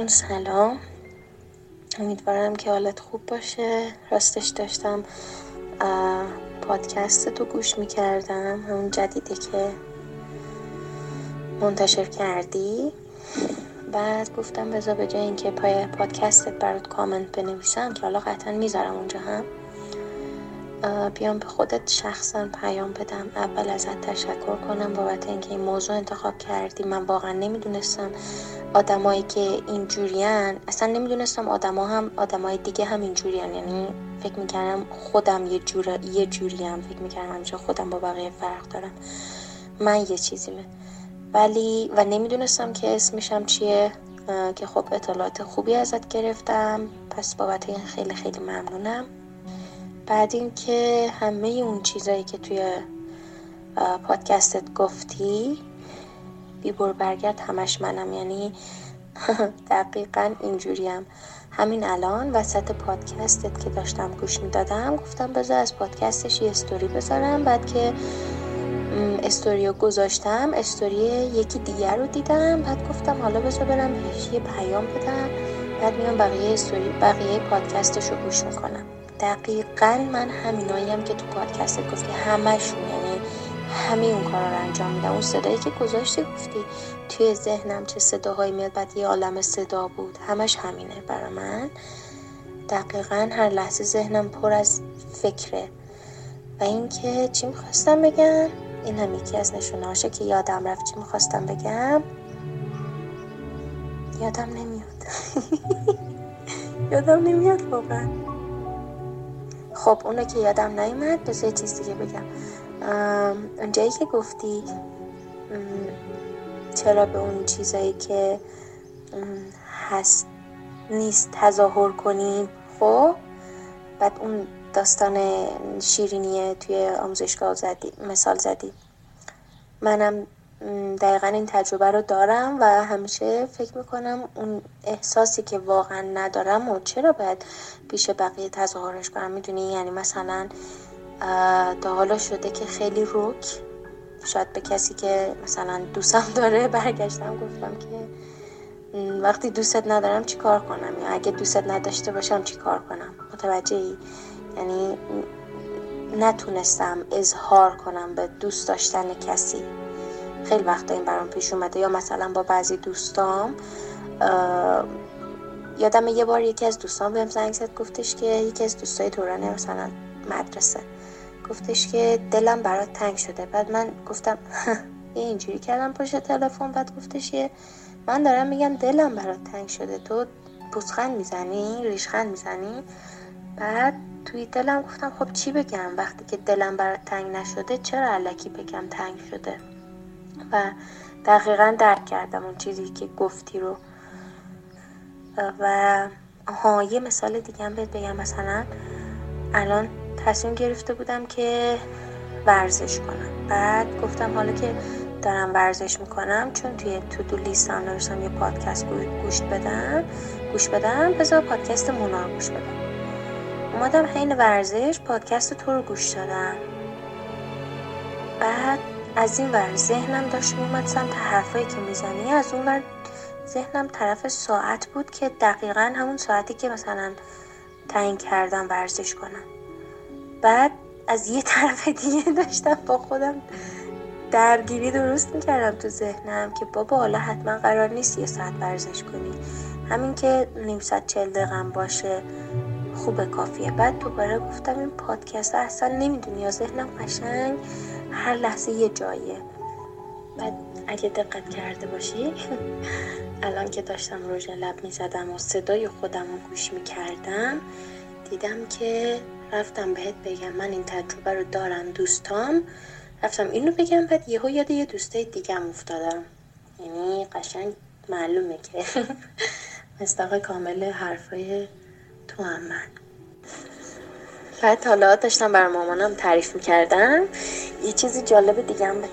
جون سلام. امیدوارم که حالت خوب باشه. راستش داشتم پادکست تو گوش می‌کردم همون جدیده که منتشر کردی. بعد گفتم بذار به جای اینکه پای پادکستت برات کامنت بنویسم که حالا قطعا می‌ذارم اونجا هم بیام به خودت شخصا پیام بدم. اول ازت تشکر کنم بابت اینکه این موضوع انتخاب کردی. من واقعا نمی‌دونستم آدمایی که اینجوریان اصلا نمی‌دونستم آدما هم آدمای دیگه هم اینجوریان یعنی فکر می‌کردم خودم یه جور یه جوریم. فکر می‌کردم همیشه خودم با بقیه فرق دارم. من یه چیزیمه ولی و نمی‌دونستم که اسمشم چیه. که خب اطلاعات خوبی ازت گرفتم. پس بابت این خیلی خیلی ممنونم. بعد اینکه همه اون چیزایی که توی پادکستت گفتی بیبر برگرد همش منم. یعنی دقیقا اینجوریم. همین الان وسط پادکستت که داشتم گوش می‌دادم گفتم بذار از پادکستش یه استوری بذارم. بعد که استوری رو گذاشتم استوری یکی دیگر رو دیدم. بعد گفتم حالا بذار برم یه پیام بدم. بعد میام بقیه استوری بقیه پادکستش رو گوش می‌کنم. دقیقا من همیناییم که تو پادکست گفتی همشون یعنی همه اون کارا رو انجام میدم. اون صدایی که گذاشتی گفتی توی ذهنم چه صداهایی میاد بعد یه عالم صدا بود. همش همینه برا من. دقیقا هر لحظه ذهنم پر از فکره. و اینکه چی می‌خواستم بگم؟ این هم یکی از نشونهاشه که یادم رفت چی می‌خواستم بگم. یادم نمیاد. یادم نمیاد واقعا. خب اونو که یادم نیومد بذار یه چیز دیگه بگم. اونجایی که گفتی چرا به اون چیزایی که هست نیست تظاهر کنیم خب بعد اون داستان شیرینیه توی آموزشگاه زدی مثال زدی. منم دقیقا این تجربه رو دارم و همیشه فکر می‌کنم اون احساسی که واقعا ندارم و چرا باید پیش بقیه تظاهرش کنم می‌دونی؟ یعنی مثلا تا حالا شده که خیلی روک شاید به کسی که مثلا دوستم داره برگشتم گفتم که وقتی دوستت ندارم چی کار کنم؟ یا اگه دوستت نداشته باشم چی کار کنم؟ متوجه ای؟ یعنی نتونستم اظهار کنم به دوست داشتن کسی. خیلی وقتا این برام پیش اومده یا مثلا با بعضی دوستام یادم یه بار یکی از دوستان بهم زنگ زد گفتش که یکی از دوستای دوران مثلا مدرسه. گفتش که دلم برات تنگ شده. بعد من گفتم یه اینجوری کردم پشت تلفن. بعد گفتش که من دارم میگم دلم برات تنگ شده. تو پوزخند می‌زنی ریشخند می‌زنی؟ بعد توی دلم گفتم خب چی بگم؟ وقتی که دلم برات تنگ نشده چرا علکی بگم تنگ شده؟ و دقیقا درک کردم اون چیزی که گفتی رو. و ها یه مثال دیگه هم بهت بگم. مثلا الان تصمیم گرفته بودم که ورزش کنم. بعد گفتم حالا که دارم ورزش می‌کنم چون توی تو دو لیستم نوشتم یه پادکست گوش بدم. گوش بدم بذار پادکست مونا گوش بدم. اومدم حین ورزش پادکست تو رو گوش دادم. بعد از این ور ذهنم داشت میومد سمت حرفایی که می‌زنی. از اون ور ذهنم طرف ساعت بود که دقیقا همون ساعتی که مثلا تعیین کردم ورزش کنم. بعد از یه طرف دیگه داشتم با خودم درگیری درست می‌کردم تو ذهنم که بابا حالا حتما قرار نیست یه ساعت ورزش کنی. همین که نیم ساعت چل دقیقه باشه خوبه کافیه. بعد دوباره گفتم این پادکست اصلا نمی‌دونی یا ذهنم قشنگ هر لحظه یه جاییه بعد اگه دقت کرده باشی الان که داشتم روژ لب می زدم و صدای خودم رو گوش می کردم دیدم که رفتم بهت بگم. من این تجربه رو دارم دوستام. رفتم اینو بگم بعد یهو یاد یه دوستای دیگم افتادم. یعنی قشنگ معلومه که. مستاق کامل حرفای تو هم من. بعد حالا داشتم بر مامانم تعریف می‌کردم. یه چیزی جالب دیگه هم بگم.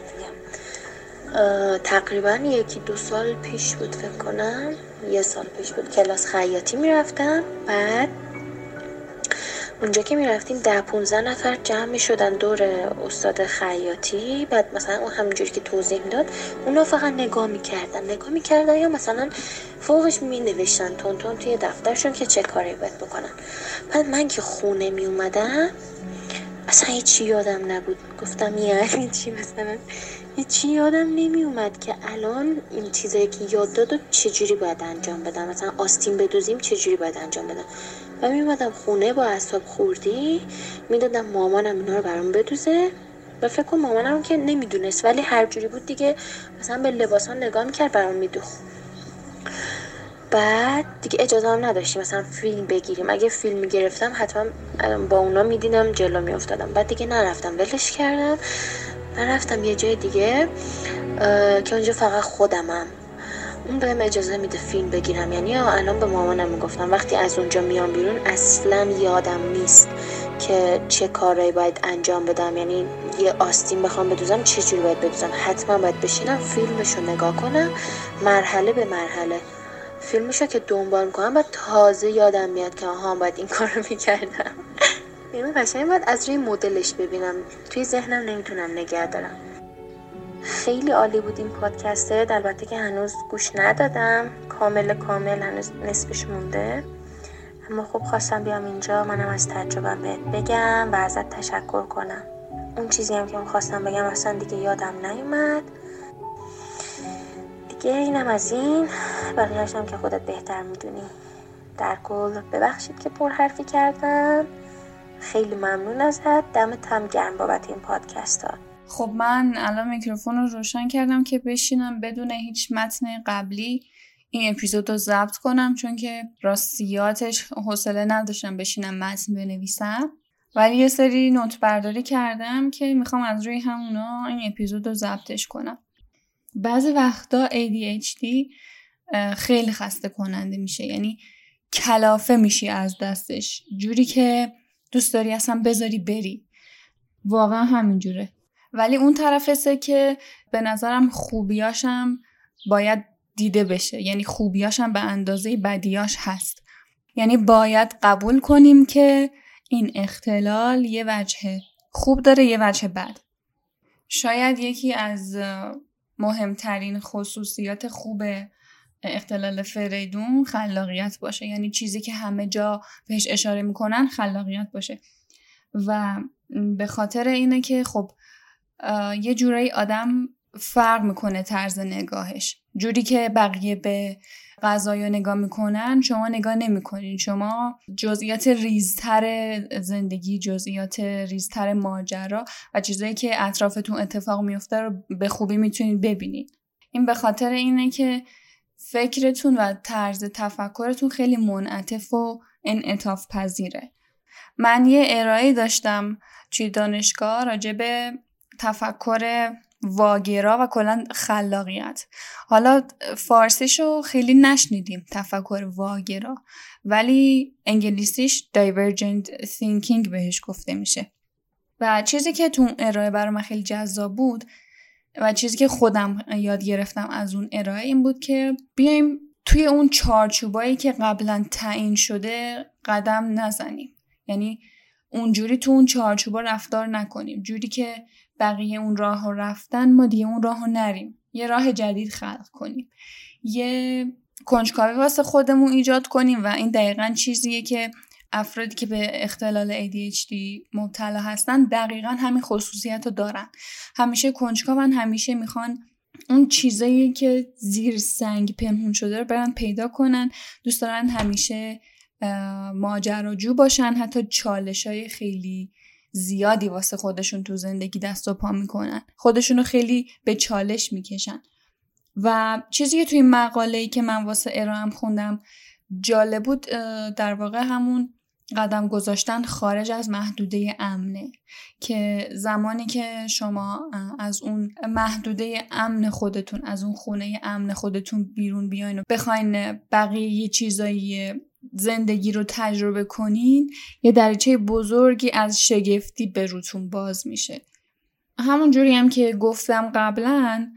تقریبا یکی دو سال پیش بود فکر کنم. یه سال پیش بود. کلاس خیاطی می‌رفتم. بعد اونجا که می‌رفتیم ده 15 نفر جمع می شدن دور استاد خیاطی. بعد مثلا اون همینجوری که توضیح می‌داد اونا فقط نگاه می‌کردن. نگاه می‌کردن یا مثلا فوقش می نوشتن تون تون توی دفترشون که چه کاری باید بکنن. بعد من که خونه می اومدم اصلا هیچی یادم نبود. گفتم یعنی چی مثلا؟ هیچی یادم نمی اومد که الان این چیزایی که یاد داد و چجوری باید انجام بدم. مثلا آستین بدوزیم چجوری باید انجام بدم؟ و می اومدم خونه با اصاب خوردی می‌دادم مامانم اینا رو برام بدوزه و فکر کنم مامانم که نمی‌دونست ولی هر جوری بود دیگه مثلا به لباس ها نگاه می‌کرد برام میدوخت. بعد دیگه اجازه هم نداشتیم مثلا فیلم بگیریم. اگه فیلم می‌گرفتم حتما با اونا می‌دیدم جلو میافتادم. بعد دیگه نرفتم ولش کردم. من رفتم یه جای دیگه که اونجا فقط خودمم. اون بهم اجازه میده فیلم بگیرم. یعنی الان به مامانم می‌گفتم. وقتی از اونجا میام بیرون اصلا یادم نیست که چه کارایی باید انجام بدم. یعنی یه آستین بخوام بدوزم چه جوری باید بدوزم. حتما باید بشینم فیلمشو نگاه کنم مرحله به مرحله. فیلمشو که دنبال می‌کنم و تازه یادم میاد که آها باید این کار رو می‌کردم. یعنی قشنگ باید از روی مدلش ببینم. توی ذهنم نمی‌تونم نگه دارم. خیلی عالی بود این پادکسته. البته که هنوز گوش ندادم. کامل کامل هنوز نصفش مونده. اما خب خواستم بیام اینجا. منم از تجربه بهت بگم و ازت تشکر کنم. اون چیزی هم که خواستم بگم اصلا دیگه یادم نیومد. دیگه اینم از این. بقیهش هم که خودت بهتر می‌دونی. در کل ببخشید که پر حرفی کردم. خیلی ممنون ازت. دمت هم گرم بابت این پادکست ها خب من الان میکروفون رو روشن کردم که بشینم بدون هیچ متن قبلی این اپیزود رو ضبط کنم چون که راستیاتش حوصله نداشتم بشینم متن بنویسم. ولی یه سری نوت برداری کردم که می‌خوام از روی همونا این اپیزود رو ضبطش کنم. بعضی وقتا ADHD خیلی خسته کننده میشه یعنی کلافه میشی از دستش. جوری که دوست داری اصلا بذاری بری. واقعا همینجوره. ولی اون طرفسه که به نظرم خوبیاشم باید دیده بشه. یعنی خوبیاشم به اندازه بدیاش هست. یعنی باید قبول کنیم که این اختلال یه وجه خوب داره یه وجه بد. شاید یکی از مهمترین خصوصیات خوب اختلال فریدون خلاقیت باشه. یعنی چیزی که همه جا بهش اشاره می‌کنن خلاقیت باشه. و به خاطر اینه که خب یه جورایی آدم فرق می‌کنه طرز نگاهش. جوری که بقیه به غذایا نگاه می‌کنن شما نگاه نمی‌کنین. شما جزئیات ریزتر زندگی جزئیات ریزتر ماجرا و چیزایی که اطرافتون اتفاق میفته رو به خوبی می‌تونید ببینید این به خاطر اینه که فکرتون و طرز تفکرتون خیلی منعطف و انعطاف پذیره. من یه ارائه داشتم توی دانشگاه راجع به تفکر واگرا و کلا خلاقیت. حالا فارسیشو خیلی نشنیدیم تفکر واگرا ولی انگلیسیش divergent thinking بهش گفته میشه. و چیزی که تو ارائه برای من خیلی جذاب بود و چیزی که خودم یاد گرفتم از اون ارائه این بود که بیایم توی اون چارچوبایی که قبلا تعیین شده قدم نزنیم. یعنی اونجوری تو اون چارچوبا رفتار نکنیم. جوری که بقیه اون راه رو رفتن ما دیگه اون راه رو نریم. یه راه جدید خلق کنیم. یه کنجکاوی واسه خودمون ایجاد کنیم و این دقیقا چیزیه که افرادی که به اختلال ADHD مبتلا هستن دقیقا همین خصوصیت رو دارن. همیشه کنجکاون همیشه می‌خوان اون چیزایی که زیر سنگ پنهون شده رو برن پیدا کنن. دوست دارن همیشه ماجراجو باشن حتی چالش های خیلی زیادی واسه خودشون تو زندگی دست و پا می‌کنن. خودشون رو خیلی به چالش می‌کشن. و چیزی که توی مقاله ای که من واسه ارائم خوندم جالب بود در واقع همون قدم گذاشتن خارج از محدوده امنه. که زمانی که شما از اون محدوده امن خودتون از اون خونه امن خودتون بیرون بیاین و بخواین بقیه چیزایی زندگی رو تجربه کنین یه دریچه بزرگی از شگفتی به روتون باز میشه. همون جوری هم که گفتم قبلا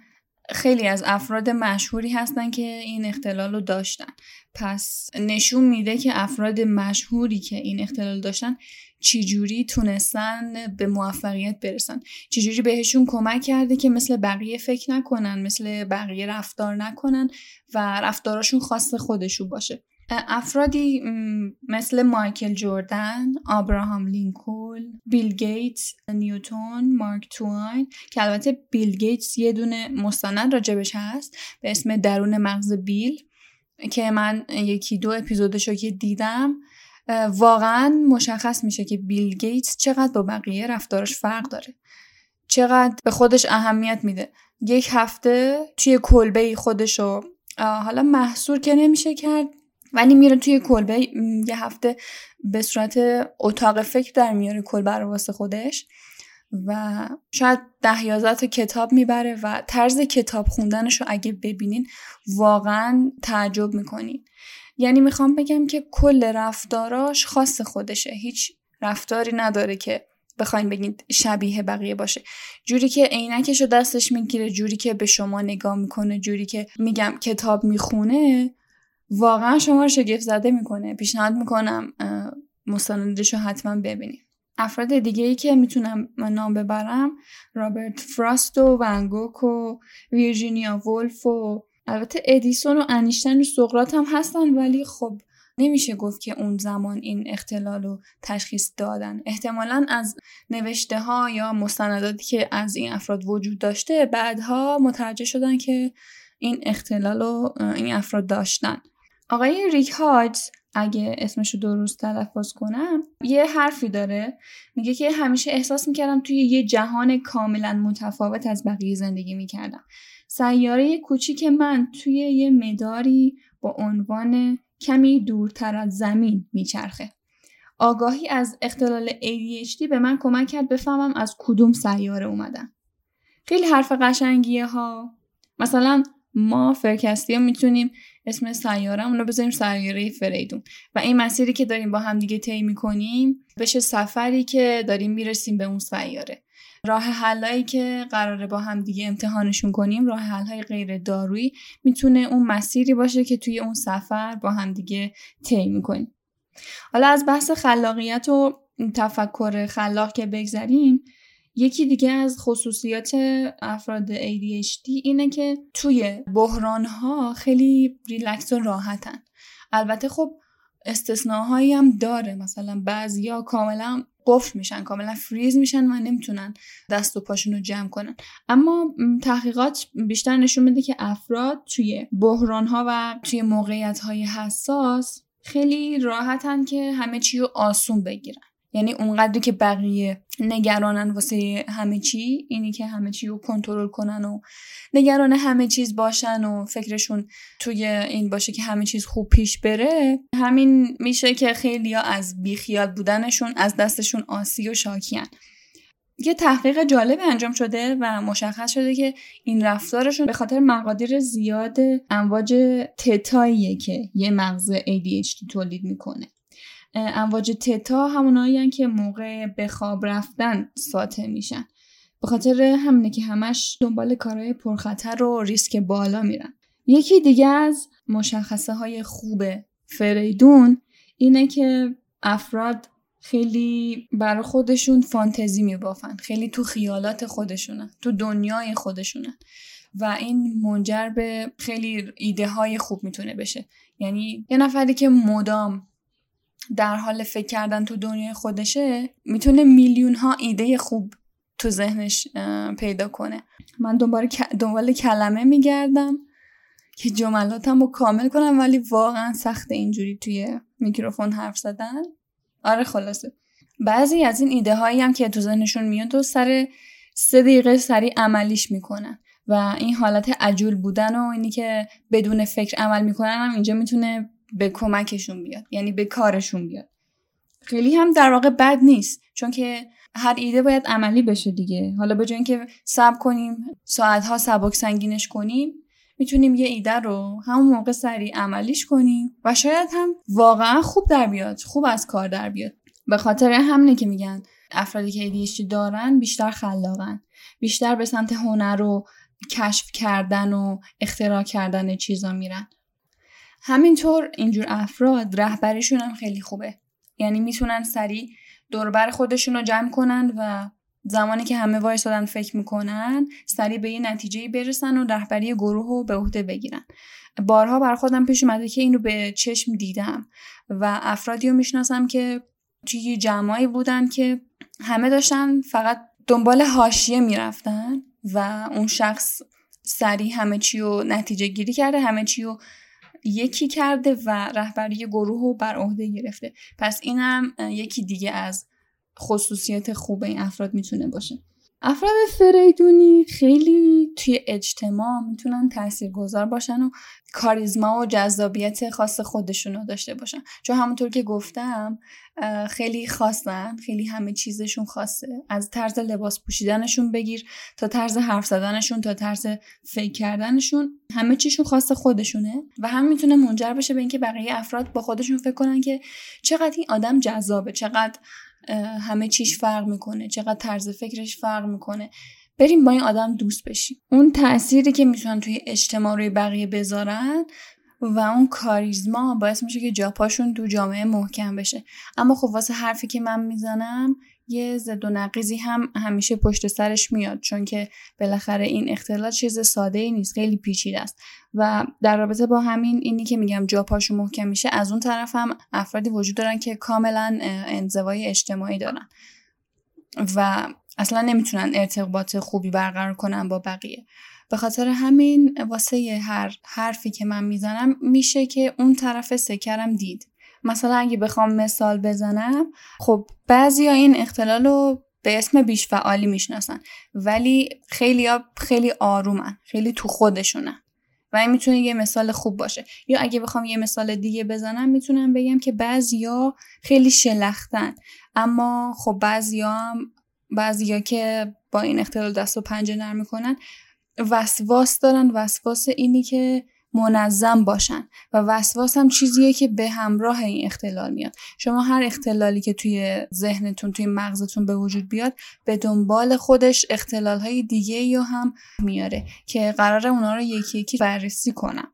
خیلی از افراد مشهوری هستن که این اختلال رو داشتن. پس نشون میده که افراد مشهوری که این اختلال داشتن چجوری تونستن به موفقیت برسن. چجوری بهشون کمک کرده که مثل بقیه فکر نکنن مثل بقیه رفتار نکنن و رفتاراشون خاص خودشون باشه. افرادی مثل مایکل جوردن، آبراهام لینکول، بیل گیتس، نیوتون، مارک توین که البته بیل گیتس یه دونه مستند راجبش هست به اسم درون مغز بیل که من یکی دو اپیزودش رو که دیدم واقعا مشخص میشه که بیل گیتس چقدر با بقیه رفتارش فرق داره. چقدر به خودش اهمیت میده. یک هفته توی کلبه خودش رو حالا محصور که نمیشه کرد ولی میره توی کلبه یه هفته به صورت اتاق فکر در میاره کلبه رو واسه خودش و شاید ده یازده تا کتاب می‌بره و طرز کتاب خوندنش رو اگه ببینین واقعا تعجب می‌کنین. یعنی می‌خوام بگم که کل رفتاراش خاص خودشه. هیچ رفتاری نداره که بخواین بگید شبیه بقیه باشه. جوری که عینکش رو دستش می‌گیره جوری که به شما نگاه می‌کنه جوری که میگم کتاب می‌خونه واقعا شما رو شگفت زده می‌کنه. پیشنهاد می‌کنم مستندش رو حتما ببینید افراد دیگه ای که می‌تونم نام ببرم رابرت فراست و ونگوک و ویرجینیا ولف و البته ادیسون و انیشتن و سقرات هم هستن ولی خب نمیشه گفت که اون زمان این اختلال رو تشخیص دادن. احتمالا از نوشته ها یا مستنداتی که از این افراد وجود داشته بعدها متوجه شدن که این اختلال رو این افراد داشتن. آقای ریک هاجز اگه اسمشو درست تلفظ کنم یه حرفی داره. میگه که همیشه احساس می‌کردم توی یه جهان کاملا متفاوت از بقیه زندگی می‌کردم. سیاره کوچیک من توی یه مداری با عنوان کمی دورتر از زمین میچرخه. آگاهی از اختلال ADHD به من کمک کرد بفهمم از کدوم سیاره اومدم. خیلی حرف قشنگیه ها. مثلا ما فرکستی ها می‌تونیم اسم سیارم رو بذاریم سیاره فریدون. و این مسیری که داریم با هم دیگه طی می‌کنیم بشه سفری که داریم می‌رسیم به اون سیاره. راه حلایی که قراره با هم دیگه امتحانشون کنیم راه حلهای غیر دارویی می‌تونه اون مسیری باشه که توی اون سفر با هم دیگه طی می‌کنیم. حالا از بحث خلاقیت و تفکر خلاق که بگذریم یکی دیگه از خصوصیات افراد ADHD اینه که توی بحران ها خیلی ریلکس و راحتن. البته خب استثناهایی هم داره. مثلا بعضیا کاملا قفل میشن کاملا فریز میشن و نمی‌تونن دست و پاشون رو جمع کنن. اما تحقیقات بیشتر نشون میده که افراد توی بحران ها و توی موقعیت های حساس خیلی راحتن که همه چی رو آسون بگیرن. یعنی اونقدری که بقیه نگرانن واسه همه چی؟ اینی که همه چی رو کنترل کنن و نگران همه چیز باشن و فکرشون توی این باشه که همه چیز خوب پیش بره. همین میشه که خیلی از بیخیال بودنشون از دستشون آسی و شاکیان یه تحقیق جالب انجام شده و مشخص شده که این رفتارشون به خاطر مقادیر زیاد امواج تتاییه که یه مغز ADHD تولید می‌کنه. امواج تتا همونایی که موقع به خواب رفتن ساطع میشن. به خاطر همینه که همش دنبال کارهای پرخطر و ریسک بالا میرن. یکی دیگه از مشخصه های خوب فریدون اینه که افراد خیلی برای خودشون فانتزی میبافن. خیلی تو خیالات خودشونن تو دنیای خودشونن. و این منجر به خیلی ایده های خوب می‌تونه بشه. یعنی یه نفری که مدام در حال فکر کردن تو دنیای خودشه می‌تونه میلیون ها ایده خوب تو ذهنش پیدا کنه. من دنبال, دنبال کلمه میگردم که جملاتم رو کامل کنم ولی واقعا سخت اینجوری توی میکروفون حرف زدن. آره خلاصه. بعضی از این ایده هایی هم که تو ذهنشون میاد و سر سه دقیقه سریع عملیش می‌کنن و این حالت عجول بودن و اینی که بدون فکر عمل می‌کنن هم اینجا می‌تونه به کمکشون بیاد یعنی به کارشون بیاد. خیلی هم در واقع بد نیست چون که هر ایده باید عملی بشه دیگه. حالا به اینکه صبر کنیم ساعتها سبک سنگینش کنیم می‌تونیم یه ایده رو همون موقع سریع عملیش کنیم و شاید هم واقعا خوب در بیاد خوب از کار در بیاد. به خاطر همینه که میگن افرادی که ADHD دارن بیشتر خلاقن. بیشتر به سمت هنر و کشف کردن و اختراع کردن چیزا میرن. همینطور اینجور افراد رهبریشون هم خیلی خوبه. یعنی می‌تونن سریع دوربر خودشون رو جمع کنن و زمانی که همه وایسادن فکر می‌کنن سریع به یه نتیجه برسن و رهبری گروه رو به عهده بگیرن. بارها بر خودم پیش اومده که اینو به چشم دیدم و افرادی رو می‌شناسم که توی جمعایی بودن که همه داشتن فقط دنبال حاشیه می‌رفتن و اون شخص سریع همه چی رو نتیجه گیری کرده همه چی رو یکی کرده و رهبری گروه رو بر عهده گرفته. پس اینم یکی دیگه از خصوصیت خوب این افراد می‌تونه باشه. افراد فریدونی خیلی توی اجتماع می‌تونن تاثیرگذار باشن و کاریزما و جذابیت خاص خودشون رو داشته باشن. چون همونطور که گفتم خیلی خاصن خیلی همه چیزشون خاصه. از طرز لباس پوشیدنشون بگیر تا طرز حرف زدنشون تا طرز فکر کردنشون همه چیشون خاص خودشونه و هم می‌تونه منجر بشه به اینکه بقیه افراد با خودشون فکر کنن که چقدر این آدم جذابه چقدر همه چیش فرق می‌کنه چقدر طرز فکرش فرق می‌کنه. بریم با این آدم دوست بشیم. اون تأثیری که می‌تونن توی اجتماع روی بقیه بذارن و اون کاریزما باعث میشه که جاپاشون تو جامعه محکم بشه. اما خب واسه حرفی که من می‌زنم یه زد و نقیزی هم همیشه پشت سرش میاد چون که بالاخره این اختلال چیز ساده ای نیست خیلی پیچیده است. و در رابطه با همین اینی که میگم جا پاشو محکم میشه از اون طرف هم افرادی وجود دارن که کاملا انزوای اجتماعی دارن و اصلا نمی‌تونن ارتباط خوبی برقرار کنن با بقیه. به خاطر همین واسه هر حرفی که من می‌زنم میشه که اون طرف سکرم دید. مثلا اگه بخوام مثال بزنم خب بعضی ها این اختلال رو به اسم بیش فعالی می‌شناسن ولی خیلی ها خیلی آرومن خیلی تو خودشونن. و این می‌تونه یه مثال خوب باشه. یا اگه بخوام یه مثال دیگه بزنم می‌تونم بگم که بعضیا خیلی شلختن. اما خب بعضیا هم بعضیا که با این اختلال دست و پنجه نرم می‌کنن وسواس دارن. وسواس اینی که منظم باشن. و وسواس هم چیزیه که به همراه این اختلال میاد. شما هر اختلالی که توی ذهنتون توی مغزتون به وجود بیاد به دنبال خودش اختلال های دیگه یا هم میاره که قرار اونا رو یکی یکی بررسی کنم.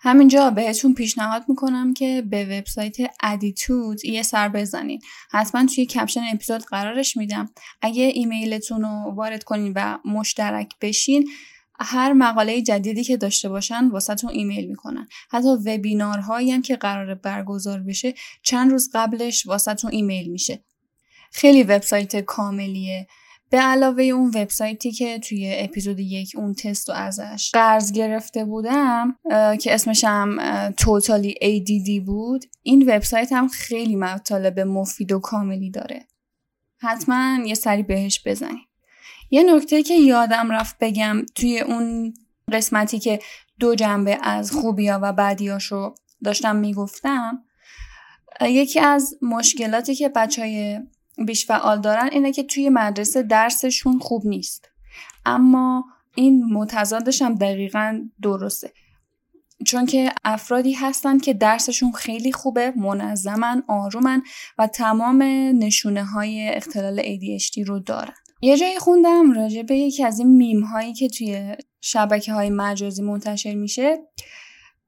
همینجا بهتون پیشنهاد می‌کنم که به وبسایت ADDitude یه سر بزنید حتما توی caption اپیزود قرارش میدم. اگه ایمیلتون رو وارد کنین و مشترک بشین هر مقاله جدیدی که داشته باشن واسهتون ایمیل می‌کنن. حتی وبینارهایی هم که قرار برگزار بشه چند روز قبلش واسهتون ایمیل میشه. خیلی وبسایت کاملیه. به علاوه اون وبسایتی که توی اپیزود یک اون تست رو ازش قرض گرفته بودم که اسمش هم توتالی ADD بود این وبسایت هم خیلی مطالب مفید و کاملی داره. حتما یه سری بهش بزنید یه نکته که یادم رفت بگم توی اون قسمتی که دو جنبه از خوبیا و بدیاشو داشتم می‌گفتم یکی از مشکلاتی که بچه های بیش فعال دارن اینه که توی مدرسه درسشون خوب نیست. اما این متضادش هم دقیقا درسته. چون که افرادی هستن که درسشون خیلی خوبه منظمن آرومن و تمام نشونه های اختلال ADHD رو دارن. یه جایی خوندم راجع به یکی از این میم هایی که توی شبکه های مجازی منتشر میشه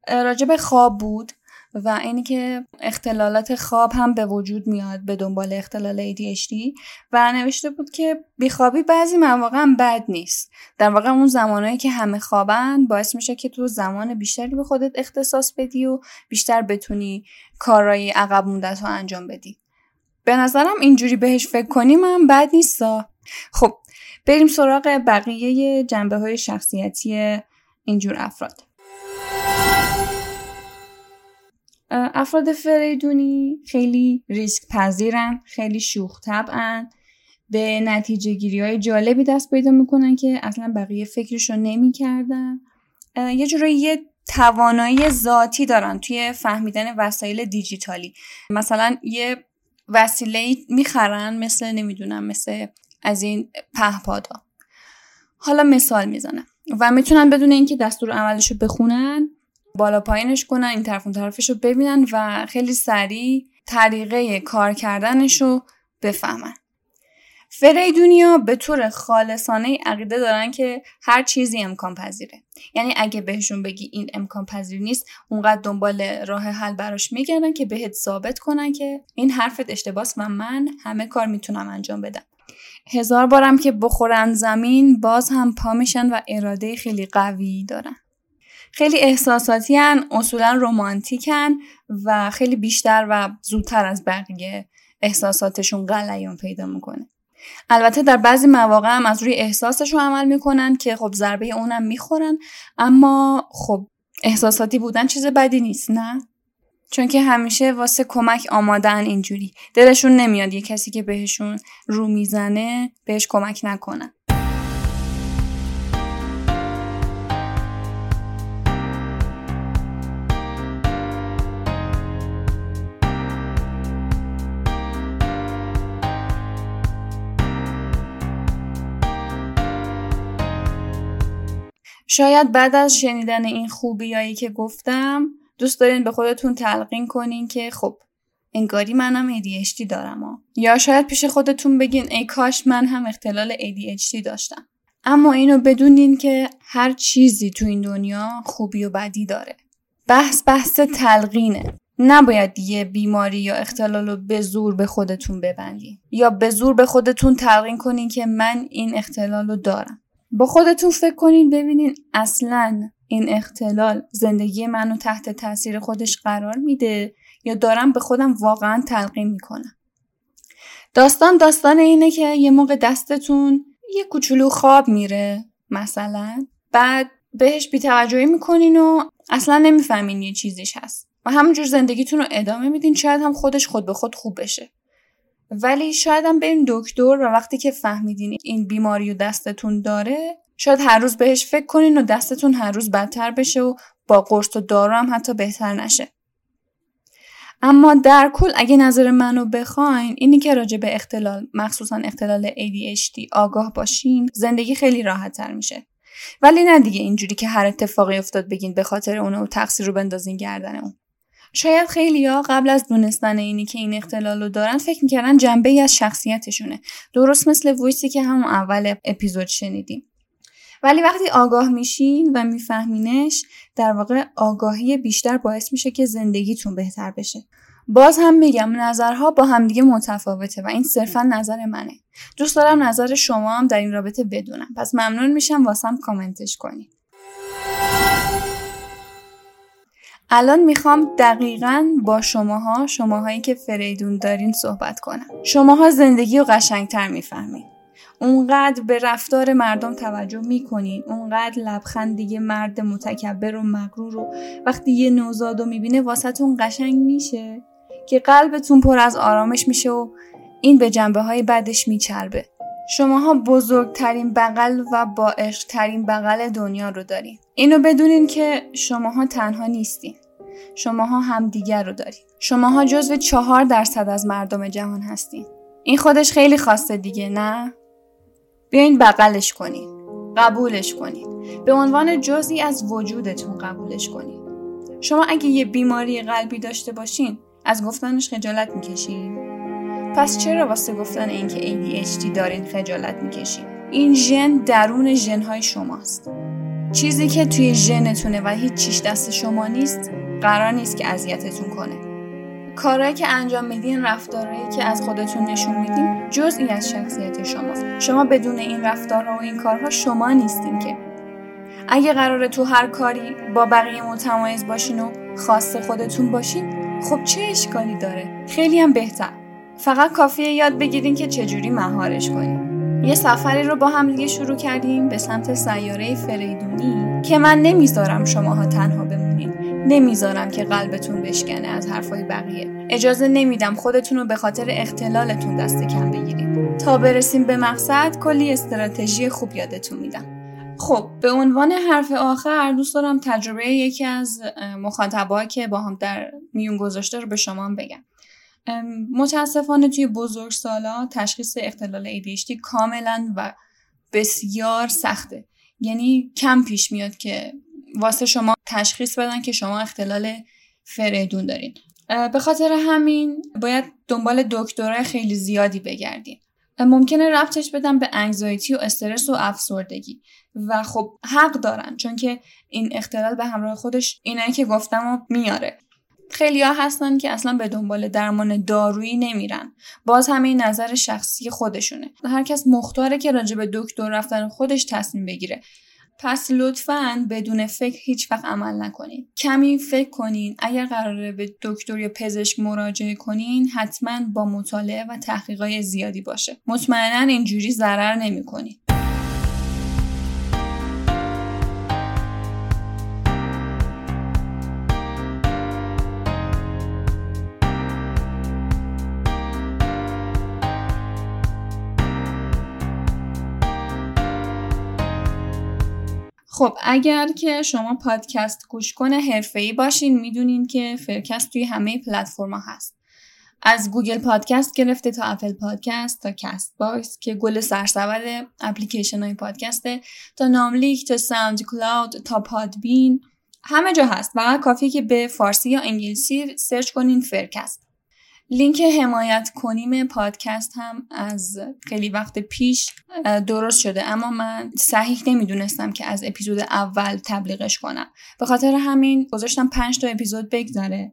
راجع به خواب بود و اینی که اختلالات خواب هم به وجود میاد به دنبال اختلال ADHD و نوشته بود که بیخوابی بعضی مواقع هم بد نیست. در واقع اون زمانهایی که همه خوابن باعث میشه که تو زمان بیشتری به خودت اختصاص بدی و بیشتر بتونی کارهای عقب مونده رو انجام بدی. به نظرم اینجوری بهش فکر کنیم هم بد نیستا. خب بریم سراغ بقیه جنبه های شخصیتی اینجور افراد. افراد فریدونی خیلی ریسک پذیرن خیلی شوخ طبعن به نتیجه گیری های جالبی دست پیدا می‌کنن که اصلا بقیه فکرش رو نمی‌کردن یه جورایی یه توانایی ذاتی دارن توی فهمیدن وسایل دیجیتالی. مثلا یه وسیله می‌خرن مثل نمی‌دونم مثل از این پهپادا. حالا مثال می‌زنم. و می‌تونن بدون اینکه دستور عملش رو بخونن بالا پایینش کنن این طرف اون طرفش رو ببینن و خیلی سریع طریقه کار کردنش رو بفهمن. فریدونیا به طور خالصانه عقیده دارن که هر چیزی امکان پذیره. یعنی اگه بهشون بگی این امکان پذیر نیست اونقدر دنبال راه حل براش میگردن که بهت ثابت کنن که این حرفت اشتباس و من همه کار می‌تونم انجام بدم. هزار بارم که بخورن زمین باز هم پا میشن و اراده خیلی قوی دارن. خیلی احساساتی هن اصولا رومانتیکن و خیلی بیشتر و زودتر از بقیه احساساتشون غلیان پیدا می‌کنه. البته در بعضی مواقع هم از روی احساسشون عمل می‌کنن که خب ضربه اونم می‌خورن اما خب احساساتی بودن چیز بدی نیست نه؟ چون که همیشه واسه کمک آمادن اینجوری. دلشون نمیاد یه کسی که بهشون رو می‌زنه بهش کمک نکنن. شاید بعد از شنیدن این خوبیایی که گفتم دوست دارین به خودتون تلقین کنین که خب انگاری منم ADHD دارم ها. یا شاید پیش خودتون بگین ای کاش من هم اختلال ADHD داشتم. اما اینو بدونین که هر چیزی تو این دنیا خوبی و بدی داره. بحث بحث تلقینه. نباید یه بیماری یا اختلال رو به زور به خودتون ببندین. یا به زور به خودتون تلقین کنین که من این اختلال رو دارم. با خودتون فکر کنین ببینین اصلا این اختلال زندگی منو تحت تاثیر خودش قرار میده یا دارم به خودم واقعا تلقین می‌کنم؟ داستان داستان اینه که یه موقع دستتون یه کوچولو خواب میره مثلا. بعد بهش بیتوجهی می‌کنین و اصلا نمی‌فهمین یه چیزیش هست و همونجور زندگیتون رو ادامه میدین شاید هم خودش خود به خود خوب بشه. ولی شاید هم برین دکتر و وقتی که فهمیدین این بیماری و دستتون داره شاید هر روز بهش فکر کنین و دستتون هر روز بدتر بشه و با قرص و دارو هم حتی بهتر نشه. اما در کل اگه نظر منو بخواین اینی که راجع به اختلال مخصوصا اختلال ADHD آگاه باشین زندگی خیلی راحت تر میشه. ولی نه دیگه اینجوری که هر اتفاقی افتاد بگین به خاطر اونه و تقصیر رو بندازین گردن اون. شاید خیلی ها قبل از دونستن اینی که این اختلال رو دارن فکر می‌کردن جنبه ای از شخصیتشونه. درست مثل ویسی که همون اول اپیزود شنیدیم. ولی وقتی آگاه میشین و میفهمینش در واقع آگاهی بیشتر باعث میشه که زندگیتون بهتر بشه. باز هم میگم نظرها با همدیگه متفاوته و این صرفا نظر منه. دوست دارم نظر شما هم در این رابطه بدونم. پس ممنون میشم واسم کامنتش کنید الان می‌خوام دقیقا با شماها شماهایی که فریدون دارین صحبت کنم. شماها زندگی رو قشنگتر می‌فهمین. اونقدر به رفتار مردم توجه می‌کنین اونقدر لبخند دیگه مرد متکبر و مغرور رو وقتی یه نوزاد رو می‌بینه واسهتون قشنگ میشه که قلبتون پر از آرامش میشه و این به جنبه های بعدش میچربه. شماها بزرگترین بغل و با عشقترین بغل دنیا رو دارین. اینو بدونین که شماها تنها نیستین. شماها همدیگر رو دارین. شماها جزو چهار درصد از مردم جهان هستین. این خودش خیلی خواسته دیگه نه؟ بیاین بغلش کنین. قبولش کنین. به عنوان جزی از وجودتون قبولش کنین. شما اگه یه بیماری قلبی داشته باشین از گفتنش خجالت می‌کشین. پس چرا واسه گفتن اینکه ADHD دارین خجالت می‌کشین؟ این ژن درون ژنهای شماست. چیزی که توی ژنتونه و هیچ چیش دست شما نیست قرار نیست که اذیتتون کنه. کارهایی که انجام میدین رفتارهایی که از خودتون نشون میدین جزئی از شخصیت شماست. شما بدون این رفتارها و این کارها شما نیستین که. اگه قراره تو هر کاری با بقیه متمایز باشین و خاص خودتون باشین خب چه اشکالی داره؟ خیلی هم بهتر. فقط کافیه یاد بگیرین که چجوری مهارش کنین. یه سفری رو با هم دیگه شروع کردیم به سمت سیاره فریدونی که من نمی‌ذارم شماها تنها بمونین. نمی‌ذارم که قلبتون بشکنه از حرفای بقیه. اجازه نمیدم خودتون رو به خاطر اختلالتون دست کم بگیرید. تا برسیم به مقصد کلی استراتژی خوب یادتون میدم. خب به عنوان حرف آخر دوست دارم تجربه یکی از مخاطبا که با هم در میون گذاشته رو به شما بگم. متاسفانه توی بزرگ سالا تشخیص اختلال ADHD کاملا و بسیار سخته. یعنی کم پیش میاد که واسه شما تشخیص بدن که شما اختلال فریدون دارین. به خاطر همین باید دنبال دکترای خیلی زیادی بگردین. ممکنه ربطش بدم به انگزایتی و استرس و افسردگی. و خب حق دارن چون که این اختلال به همراه خودش اینایی که گفتم و میاره. خیلی ها هستن که اصلا به دنبال درمان دارویی نمیرن. باز همین نظر شخصی خودشونه. هر کس مختاره که راجع به دکتر رفتن خودش تصمیم بگیره. پس لطفا بدون فکر هیچ وقت عمل نکنید کمی فکر کنین. اگر قراره به دکتر یا پزشک مراجعه کنین حتما با مطالعه و تحقیقای زیادی باشه. مطمئنا اینجوری ضرر نمی‌کنید خب اگر که شما پادکست گوش کن حرفه‌ای باشین می‌دونین که فرکست توی همه پلتفرما هست. از گوگل پادکست گرفته تا اپل پادکست تا کست باکس که گل سرسبد اپلیکیشن های پادکسته تا ناملیک تا ساوند کلاود تا پادبین همه جا هست. فقط کافیه که به فارسی یا انگلیسی سرچ کنین فرکست لینک حمایت کنیم پادکست هم از خیلی وقت پیش درست شده. اما من صحیح نمی‌دونستم که از اپیزود اول تبلیغش کنم. به خاطر همین گذاشتم پنج تا اپیزود بگذره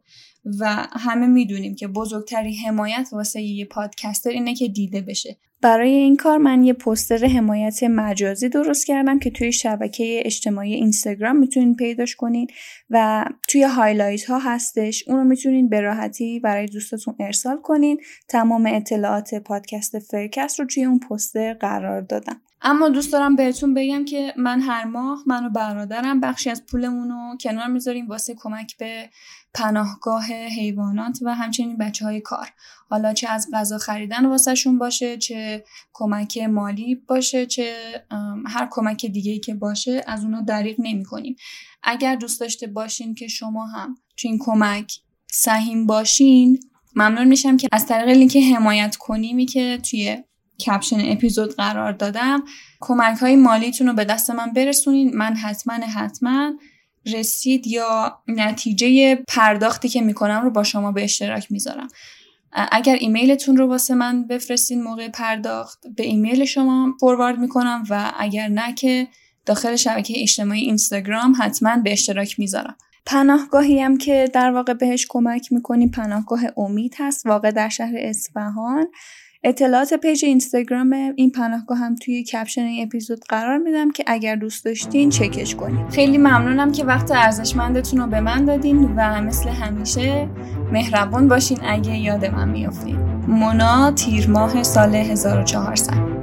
و همه می‌دونیم که بزرگترین حمایت واسه یه پادکستر اینه که دیده بشه. برای این کار من یه پستر حمایت مجازی درست کردم که توی شبکه اجتماعی اینستاگرام می‌تونین پیداش کنین و توی هایلایت ها هستش. اون رو می‌تونین به راحتی برای دوستاتون ارسال کنین. تمام اطلاعات پادکست فرکست رو توی اون پستر قرار دادم. اما دوست دارم بهتون بگم که من هر ماه من و برادرم بخشی از پولمون رو کنار می‌ذاریم واسه کمک به پناهگاه حیوانات و همچنین بچه های کار. حالا چه از غذا خریدن واسهشون باشه چه کمک مالی باشه چه هر کمک دیگه که باشه از اونا دریغ نمی کنیم اگر دوست داشته باشین که شما هم تو این کمک سهیم باشین ممنون میشم که از طریق لینک حمایت کنیمی که توی caption اپیزود قرار دادم. کمک های مالیتون رو به دست من برسونین. من حتما حتما رسید یا نتیجه پرداختی که می‌کنم رو با شما به اشتراک می‌ذارم. اگر ایمیلتون رو واسه من بفرستین موقع پرداخت به ایمیل شما forward می‌کنم و اگر نه که داخل شبکه اجتماعی اینستاگرام حتما به اشتراک می‌ذارم. پناهگاهی هم که در واقع بهش کمک می‌کنیم پناهگاه امید هست واقع در شهر اصفهان. اطلاعات page اینستاگرام این پناهگاه هم توی caption این اپیزود قرار میدم که اگر دوست داشتین چکش کنید خیلی ممنونم که وقت ارزشمندتون رو به من دادین و مثل همیشه مهربون باشین اگه یاد من میافتین. مونا تیر ماه سال 1400